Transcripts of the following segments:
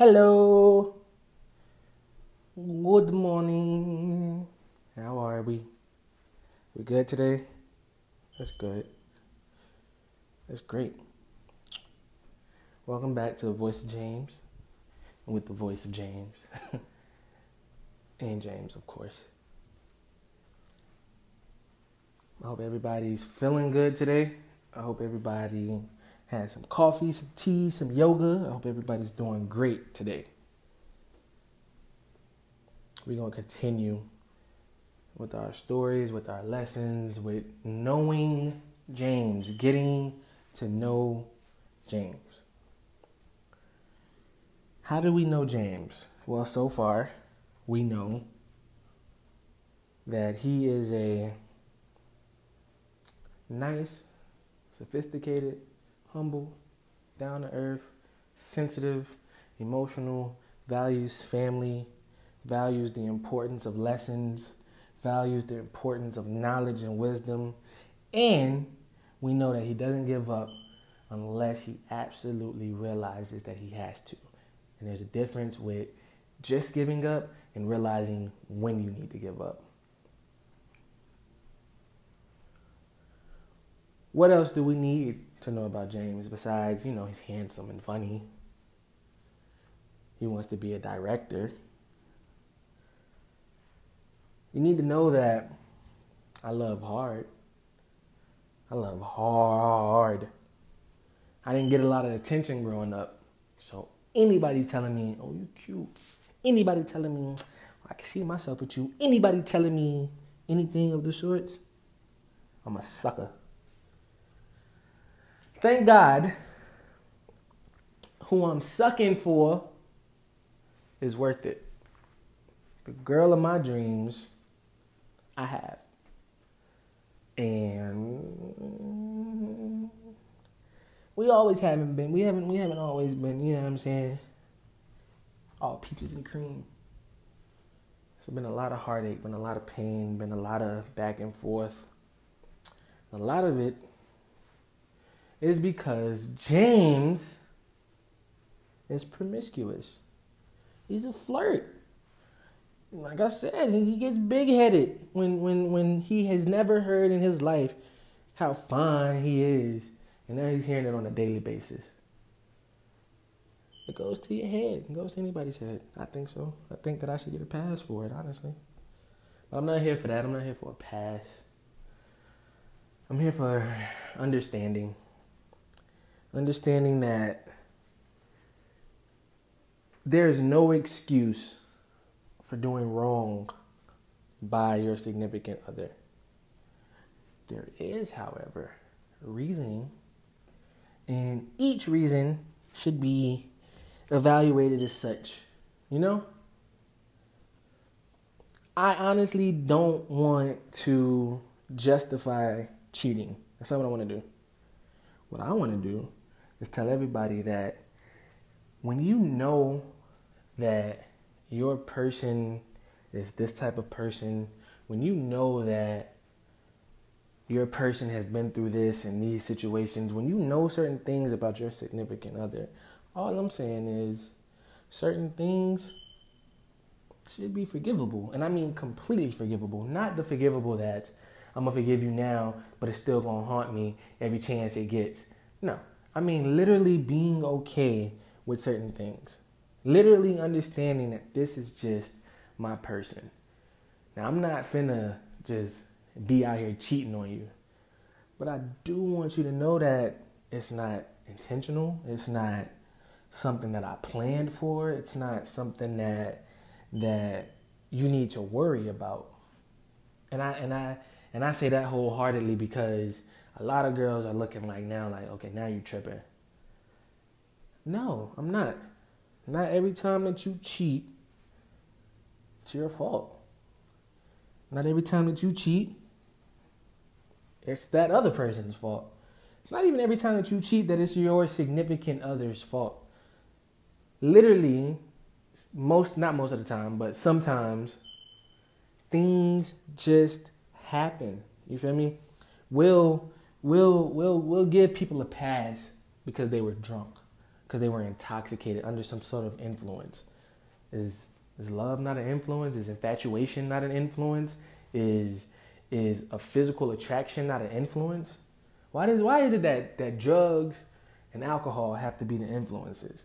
Hello. Good morning. How are we? We good today? That's good. That's great. Welcome back to the voice of James. With the voice of James. and James, of course. I hope everybody's feeling good today. I hope everybody had some coffee, some tea, some yoga. I hope everybody's doing great today. We're going to continue with our stories, with our lessons, with knowing James, getting to know James. How do we know James? Well, so far, we know that he is a nice, sophisticated, humble, down to earth, sensitive, emotional, values family, values the importance of lessons, values the importance of knowledge and wisdom, and we know that he doesn't give up unless he absolutely realizes that he has to. And there's a difference with just giving up and realizing when you need to give up. What else do we need to know about James besides, you know, he's handsome and funny? He wants to be a director. You need to know that I love hard. I love hard. I didn't get a lot of attention growing up. So anybody telling me, oh, you cute. Anybody telling me, I can see myself with you. Anybody telling me anything of the sorts, I'm a sucker. Thank God, who I'm sucking for is worth it. The girl of my dreams, I have. And we always haven't been. We haven't. We haven't always been. You know what I'm saying? All peaches and cream. There's been a lot of heartache, been a lot of pain, been a lot of back and forth. A lot of it is because James is promiscuous. He's a flirt. Like I said, he gets big headed when, when, when he has never heard in his life how fine he is. And now he's hearing it on a daily basis. It goes to your head. It goes to anybody's head. I think so. I think that I should get a pass for it, honestly. But I'm not here for that. I'm not here for a pass. I'm here for understanding understanding that there's no excuse for doing wrong by your significant other. There is, however, reasoning, and each reason should be evaluated as such. You know? I honestly don't want to justify cheating. That's not what I want to do. What I want to do is tell everybody that when you know that your person is this type of person, when you know that your person has been through this and these situations, when you know certain things about your significant other, all I'm saying is certain things should be forgivable. And I mean completely forgivable. Not the forgivable that I'm to forgive you now, but it's still to haunt me every chance it gets. No. I mean, literally being okay with certain things. Literally understanding that this is just my person. Now, I'm not finna just be out here cheating on you. But I do want you to know that it's not intentional. It's not something that I planned for. It's not something that that you need to worry about. And I and I and I say that wholeheartedly because a lot of girls are looking like now, like, okay, now you tripping. No, I'm not. Not every time that you cheat, it's your fault. Not every time that you cheat, it's that other person's fault. It's not even every time that you cheat that it's your significant other's fault. Literally, most, not most of the time, but sometimes things just happen. You feel me? Will we'll we'll we'll give people a pass because they were drunk. because they were intoxicated under some sort of influence. Is is love not an influence? Is infatuation not an influence? Is is a physical attraction not an influence? Why does why is it that that drugs and alcohol have to be the influences?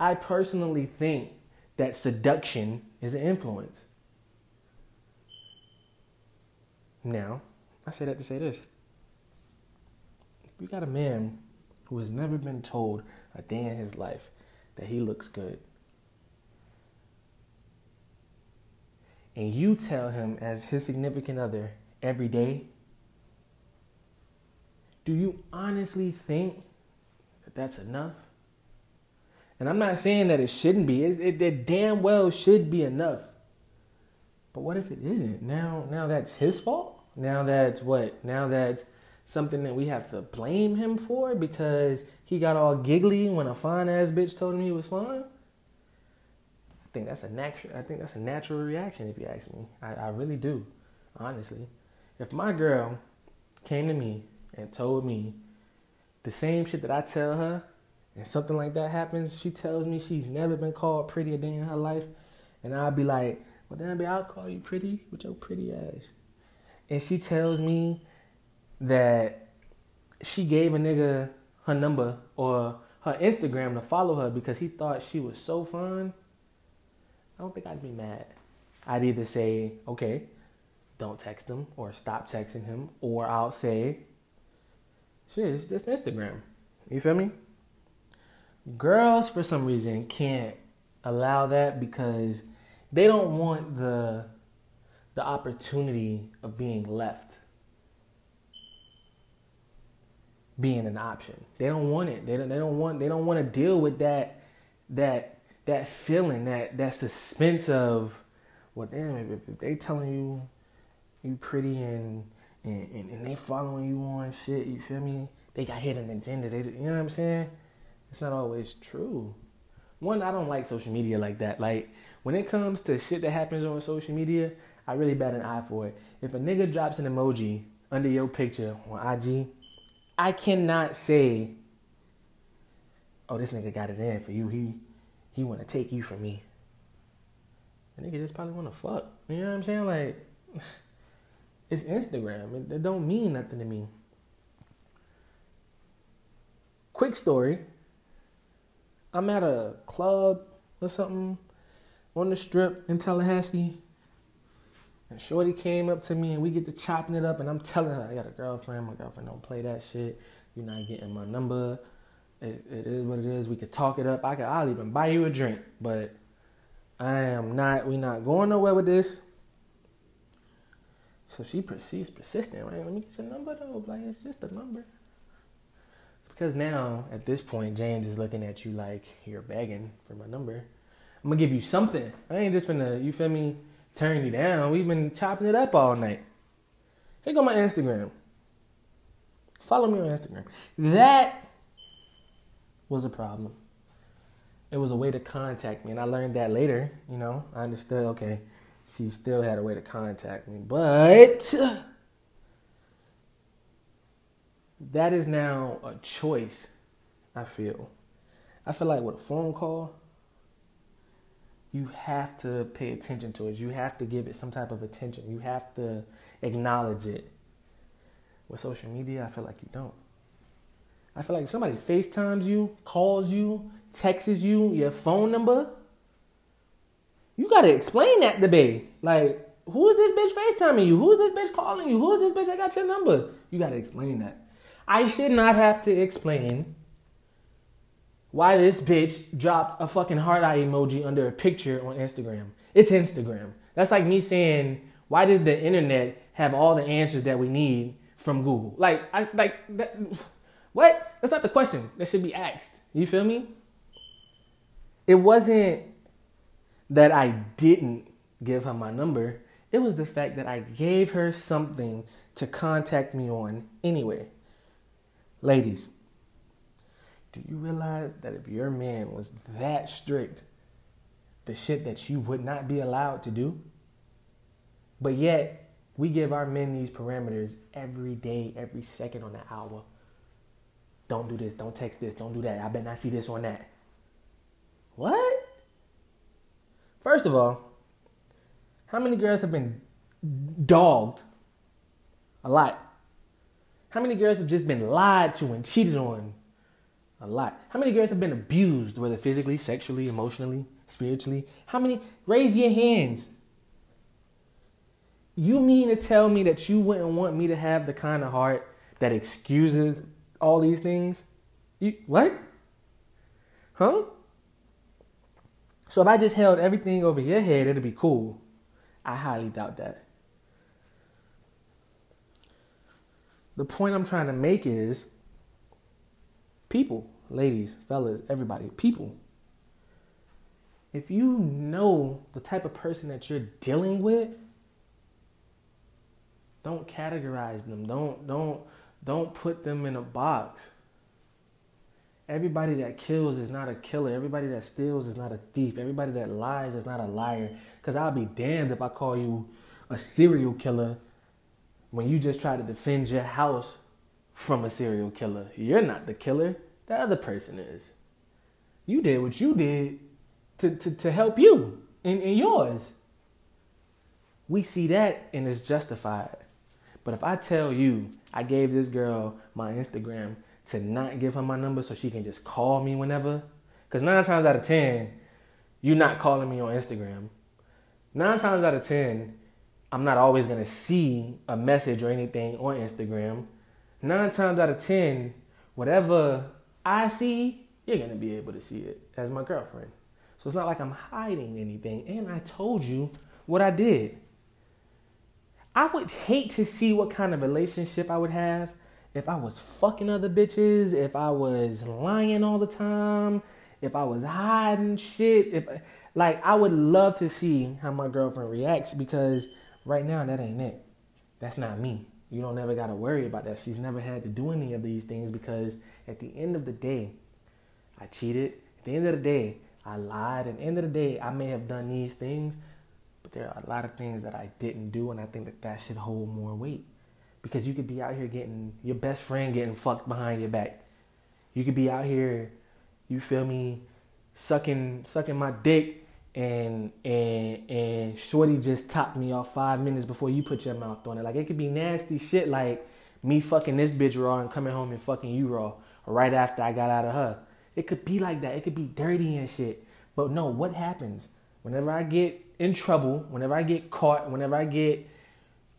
I personally think that seduction is an influence. Now, I say that to say this. You got a man who has never been told a day in his life that he looks good, and you tell him as his significant other every day, do you honestly think that that's enough? And I'm not saying that it shouldn't be. It, it, it damn well should be enough. But what if it isn't? Now, now that's his fault. Now that's what? Now that's something that we have to blame him for because he got all giggly when a fine ass bitch told him he was fine. I think that's a natural. I think that's a natural reaction if you ask me. I, I really do, honestly. If my girl came to me and told me the same shit that I tell her and something like that happens, she tells me she's never been called pretty a day in her life, and I'll be like, well, then I'll call you pretty with your pretty ass. And she tells me that she gave a nigga her number or her Instagram to follow her because he thought she was so fun, I don't think I'd be mad. I'd either say, okay, don't text him or stop texting him, or I'll say, shit, it's just Instagram. You feel me? Girls, for some reason, can't allow that because they don't want the the opportunity of being left being an option. They don't want it. They don't, they don't want they don't want to deal with that that that feeling that that suspense of well damn if, if they telling you you pretty and and, and, and they following you on shit, you feel me? They got hidden agendas. They, you know what I'm saying? It's not always true. One, I don't like social media like that. Like when it comes to shit that happens on social media, I really bat an eye for it. If a nigga drops an emoji under your picture on IG, I cannot say, "Oh, this nigga got it in for you. He he want to take you from me." The nigga just probably want to fuck. You know what I'm saying? Like, it's Instagram. It, it don't mean nothing to me. Quick story. I'm at a club or something on the strip in Tallahassee. And Shorty came up to me and we get to chopping it up and I'm telling her I got a girlfriend. My girlfriend don't play that shit. You're not getting my number. It, it is what it is. We could talk it up. I could I'll even buy you a drink, but I am not we not going nowhere with this. So she proceeds persistent. Right? Let me get your number though. Like it's just a number. Because now, at this point, James is looking at you like you're begging for my number. I'm gonna give you something. I ain't just gonna, you feel me, turn you down. We've been chopping it up all night. Here go my Instagram. Follow me on Instagram. That was a problem. It was a way to contact me, and I learned that later. You know, I understood. Okay, she still had a way to contact me, but that is now a choice, I feel. I feel like with a phone call, you have to pay attention to it. You have to give it some type of attention. You have to acknowledge it. With social media, I feel like you don't. I feel like if somebody FaceTimes you, calls you, texts you your phone number, you gotta explain that to be like, who is this bitch FaceTiming you? Who is this bitch calling you? Who is this bitch that got your number? You gotta explain that. I should not have to explain why this bitch dropped a fucking heart eye emoji under a picture on Instagram. It's Instagram. That's like me saying, why does the internet have all the answers that we need from Google? Like, I like that. What? That's not the question that should be asked. You feel me? It wasn't that I didn't give her my number. It was the fact that I gave her something to contact me on anyway. Ladies, do you realize that if your man was that strict, the shit that you would not be allowed to do? But yet, we give our men these parameters every day, every second on the hour. Don't do this, don't text this, don't do that. I bet not see this on that. What? First of all, how many girls have been dogged? A lot. How many girls have just been lied to and cheated on a lot. How many girls have been abused, whether physically, sexually, emotionally, spiritually? How many? Raise your hands. You mean to tell me that you wouldn't want me to have the kind of heart that excuses all these things? You what? Huh? So if I just held everything over your head, it'd be cool. I highly doubt that. The point I'm trying to make is people, ladies, fellas, everybody, people. If you know the type of person that you're dealing with, don't categorize them. Don't don't don't put them in a box. Everybody that kills is not a killer. Everybody that steals is not a thief. Everybody that lies is not a liar. Because I'll be damned if I call you a serial killer when you just try to defend your house from a serial killer. You're not the killer, the other person is. You did what you did to, to, to help you and, in yours. We see that and it's justified. But if I tell you I gave this girl my Instagram to not give her my number so she can just call me whenever, because nine times out of ten, you're not calling me on Instagram. Nine times out of ten, I'm not always gonna see a message or anything on Instagram. Nine times out of ten, whatever I see, you're gonna be able to see it as my girlfriend. So it's not like I'm hiding anything. And I told you what I did. I would hate to see what kind of relationship I would have if I was fucking other bitches, if I was lying all the time, if I was hiding shit, if like I would love to see how my girlfriend reacts because right now that ain't it. That's not me. You don't never gotta worry about that. She's never had to do any of these things because at the end of the day, I cheated. At the end of the day, I lied. At the end of the day, I may have done these things, but there are a lot of things that I didn't do, and I think that that should hold more weight. Because you could be out here getting your best friend getting fucked behind your back. You could be out here, you feel me, sucking sucking my dick and and and Shorty just topped me off five minutes before you put your mouth on it. Like it could be nasty shit like me fucking this bitch raw and coming home and fucking you raw right after I got out of her. It could be like that. It could be dirty and shit. But no, what happens whenever I get in trouble, whenever I get caught, whenever I get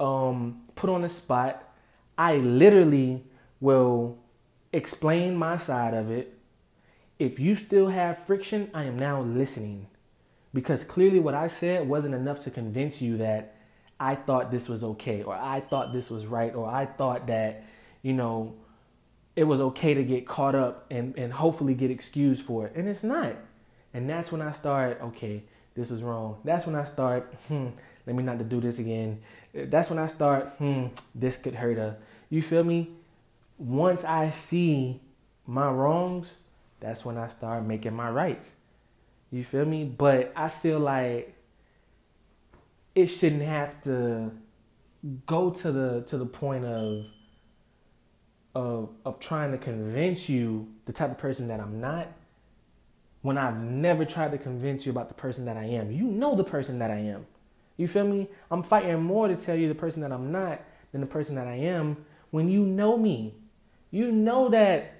um, put on the spot, I literally will explain my side of it. If you still have friction, I am now listening. Because clearly what I said wasn't enough to convince you that I thought this was okay, or I thought this was right, or I thought that, you know, it was okay to get caught up and, and hopefully get excused for it. And it's not. And that's when I start, okay, this is wrong. That's when I start, hmm, let me not to do this again. That's when I start, hmm, this could hurt her. You feel me? Once I see my wrongs, that's when I start making my rights. You feel me? But I feel like it shouldn't have to go to the to the point of of of trying to convince you the type of person that I'm not when I've never tried to convince you about the person that I am. You know the person that I am. You feel me? I'm fighting more to tell you the person that I'm not than the person that I am when you know me. You know that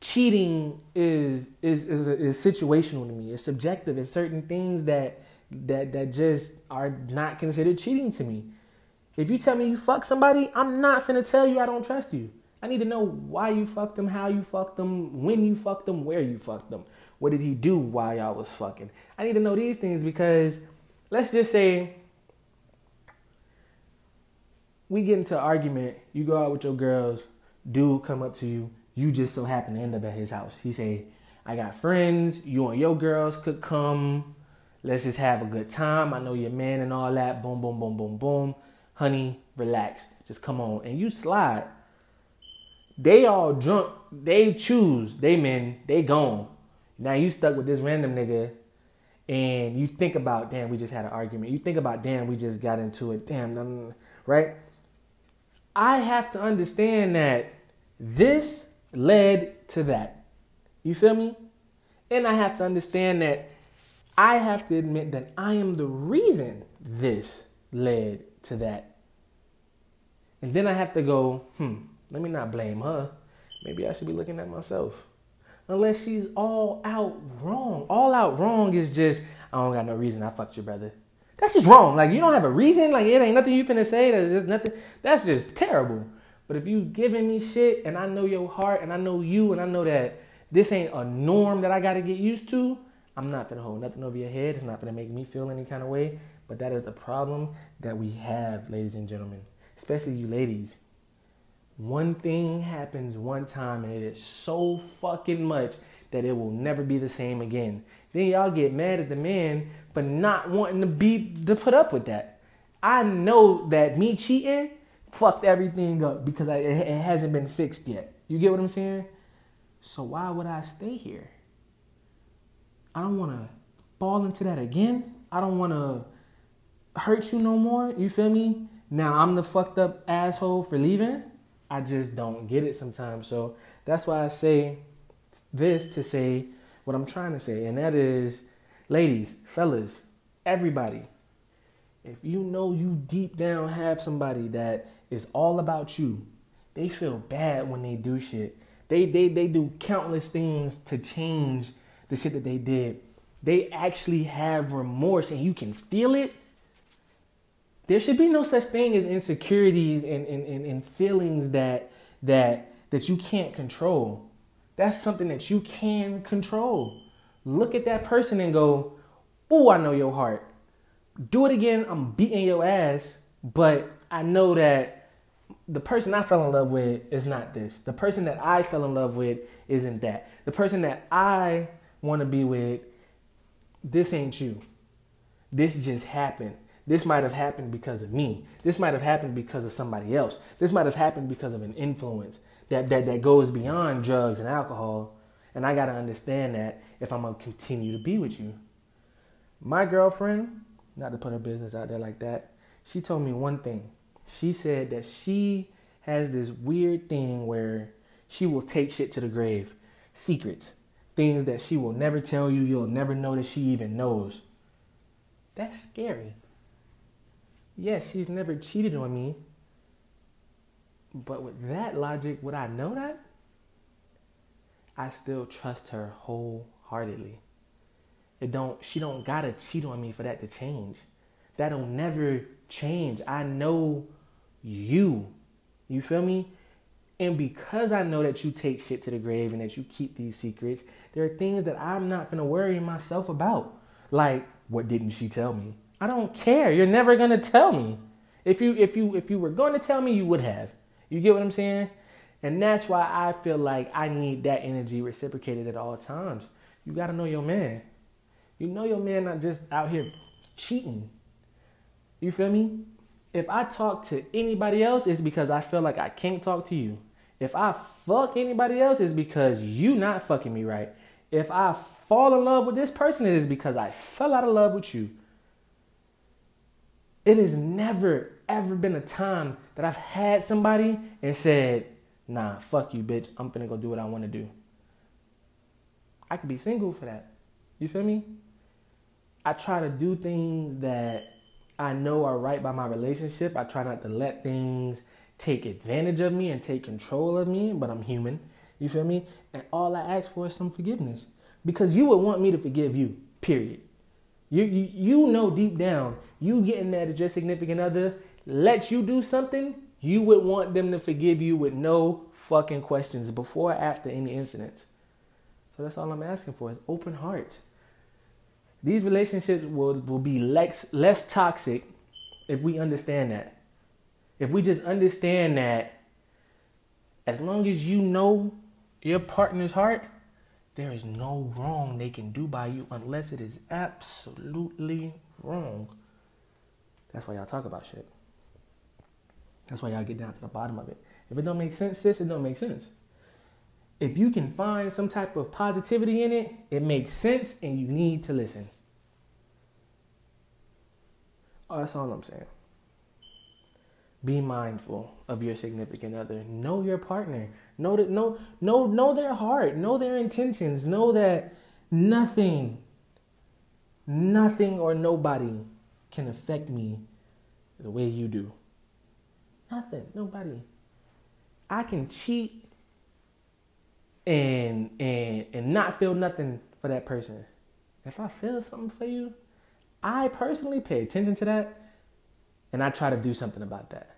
cheating is is is, is situational to me. It's subjective. It's certain things that that that just are not considered cheating to me. If you tell me you fuck somebody, I'm not gonna tell you I don't trust you. I need to know why you fucked them, how you fucked them, when you fucked them, where you fucked them. What did he do while y'all was fucking? I need to know these things because let's just say we get into argument, you go out with your girls, dude come up to you, you just so happen to end up at his house. He say, I got friends, you and your girls could come. Let's just have a good time. I know your man and all that. Boom, boom, boom, boom, boom. Honey, relax. Just come on. And you slide. They all drunk. They choose. They men. They gone. Now you stuck with this random nigga and you think about, damn, we just had an argument. You think about, damn, we just got into it. Damn, right? I have to understand that this led to that. You feel me? And I have to understand that I have to admit that I am the reason this led to that. And then I have to go, hmm, let me not blame her. Maybe I should be looking at myself. Unless she's all out wrong. All out wrong is just, I don't got no reason. I fucked your brother. That's just wrong. Like you don't have a reason. Like it ain't nothing you finna say. That's just nothing. That's just terrible. But if you giving me shit and I know your heart and I know you and I know that this ain't a norm that I gotta get used to, I'm not gonna hold nothing over your head. It's not gonna make me feel any kind of way. But that is the problem that we have, ladies and gentlemen, especially you ladies. One thing happens one time and it is so fucking much that it will never be the same again. Then y'all get mad at the man for not wanting to be to put up with that. I know that me cheating fucked everything up because I, it hasn't been fixed yet. You get what I'm saying? So why would I stay here? I don't want to fall into that again. I don't want to hurt you no more. You feel me? Now I'm the fucked up asshole for leaving. I just don't get it sometimes. So that's why I say this to say what I'm trying to say, and that is, ladies, fellas, everybody, if you know you deep down have somebody that is all about you, they feel bad when they do shit. They they they do countless things to change the shit that they did. They actually have remorse and you can feel it. There should be no such thing as insecurities and, and, and, and feelings that that that you can't control. That's something that you can control. Look at that person and go, Oh, I know your heart. Do it again, I'm beating your ass, but I know that the person I fell in love with is not this. The person that I fell in love with isn't that. The person that I want to be with, this ain't you. This just happened. This might have happened because of me. This might have happened because of somebody else. This might have happened because of an influence that, that, that goes beyond drugs and alcohol. And I got to understand that if I'm going to continue to be with you. My girlfriend, not to put her business out there like that, she told me one thing. She said that she has this weird thing where she will take shit to the grave, secrets, things that she will never tell you, you'll never know that she even knows. That's scary. Yes, she's never cheated on me, but with that logic, would I know that? I still trust her wholeheartedly. It don't she don't gotta cheat on me for that to change. That'll never change. I know you. You feel me? And because I know that you take shit to the grave and that you keep these secrets, there are things that I'm not gonna worry myself about. Like, what didn't she tell me? I don't care. You're never gonna tell me. If you if you if you were to tell me, you would have. You get what I'm saying? And that's why I feel like I need that energy reciprocated at all times. You got to know your man. You know your man not just out here cheating. You feel me? If I talk to anybody else, it's because I feel like I can't talk to you. If I fuck anybody else, it's because you not fucking me right. If I fall in love with this person, it is because I fell out of love with you. It has never, ever been a time that I've had somebody and said, nah, fuck you, bitch. I'm finna go do what I wanna do. I could be single for that. You feel me? I try to do things that I know are right by my relationship. I try not to let things take advantage of me and take control of me, but I'm human. You feel me? And all I ask for is some forgiveness. Because you would want me to forgive you, period. You, you, you know deep down, you getting mad at your significant other let you do something, you would want them to forgive you with no fucking questions before or after any incidents. So that's all I'm asking for is open heart. These relationships will, will be less, less toxic if we understand that. If we just understand that as long as you know your partner's heart, there is no wrong they can do by you unless it is absolutely wrong. That's why y'all talk about shit. That's why y'all get down to the bottom of it. If it don't make sense, sis, it don't make sense. If you can find some type of positivity in it, it makes sense and you need to listen. Oh, that's all I'm saying. Be mindful of your significant other. Know your partner. Know that know know know their heart. Know their intentions. Know that nothing, Nothing or nobody can affect me the way you do. Nothing, nobody. I can cheat and and and not feel nothing for that person. If I feel something for you, I personally pay attention to that and I try to do something about that.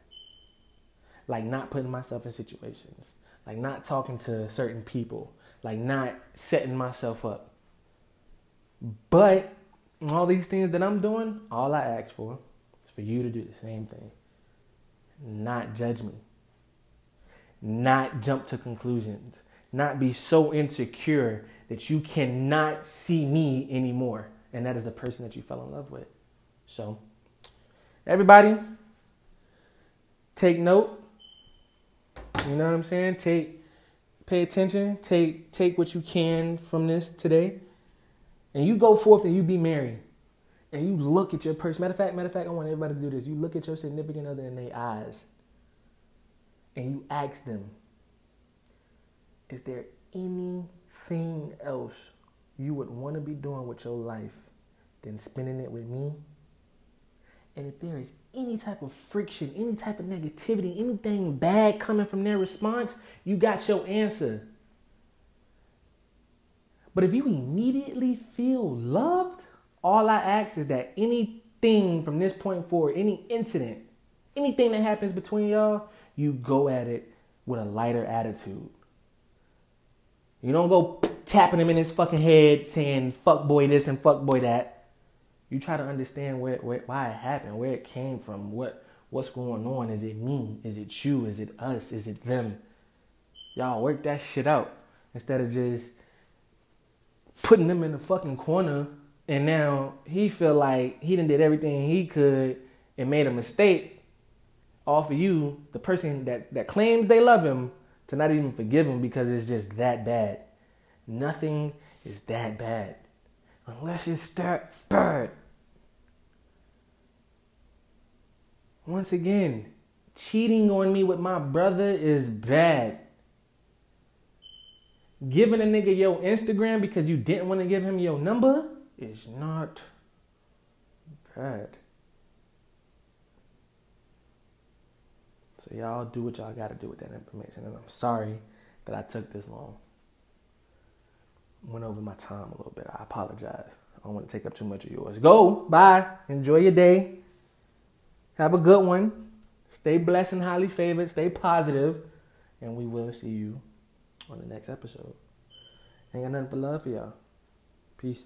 Like not putting myself in situations, like not talking to certain people, like not setting myself up. But all these things that I'm doing, all I ask for is for you to do the same thing. Not judge me. Not jump to conclusions. Not be so insecure that you cannot see me anymore. And that is the person that you fell in love with. So, everybody, take note. You know what I'm saying? Take pay attention. Take take what you can from this today. And you go forth and you be married. And you look at your person. Matter of fact, matter of fact, I want everybody to do this. You look at your significant other in their eyes. And you ask them, is there anything else you would want to be doing with your life than spending it with me? And if there is any type of friction, any type of negativity, anything bad coming from their response, you got your answer. But if you immediately feel loved, all I ask is that anything from this point forward, any incident, anything that happens between y'all, you go at it with a lighter attitude. You don't go tapping him in his fucking head saying fuck boy this and fuck boy that. You try to understand where, where why it happened, where it came from, what what's going on. Is it me? Is it you? Is it us? Is it them? Y'all work that shit out instead of just putting them in the fucking corner and now he feel like he done did everything he could and made a mistake off of you, the person that, that claims they love him, to not even forgive him because it's just that bad. Nothing is that bad. Unless it's that bad. Once again, cheating on me with my brother is bad. Giving a nigga your Instagram because you didn't want to give him your number is not bad. Y'all do what y'all gotta do with that information. And I'm sorry that I took this long. Went over my time a little bit. I apologize. I don't want to take up too much of yours. Go. Bye. Enjoy your day. Have a good one. Stay blessed and highly favored. Stay positive, And we will see you on the next episode. Ain't got nothing but love for y'all. Peace.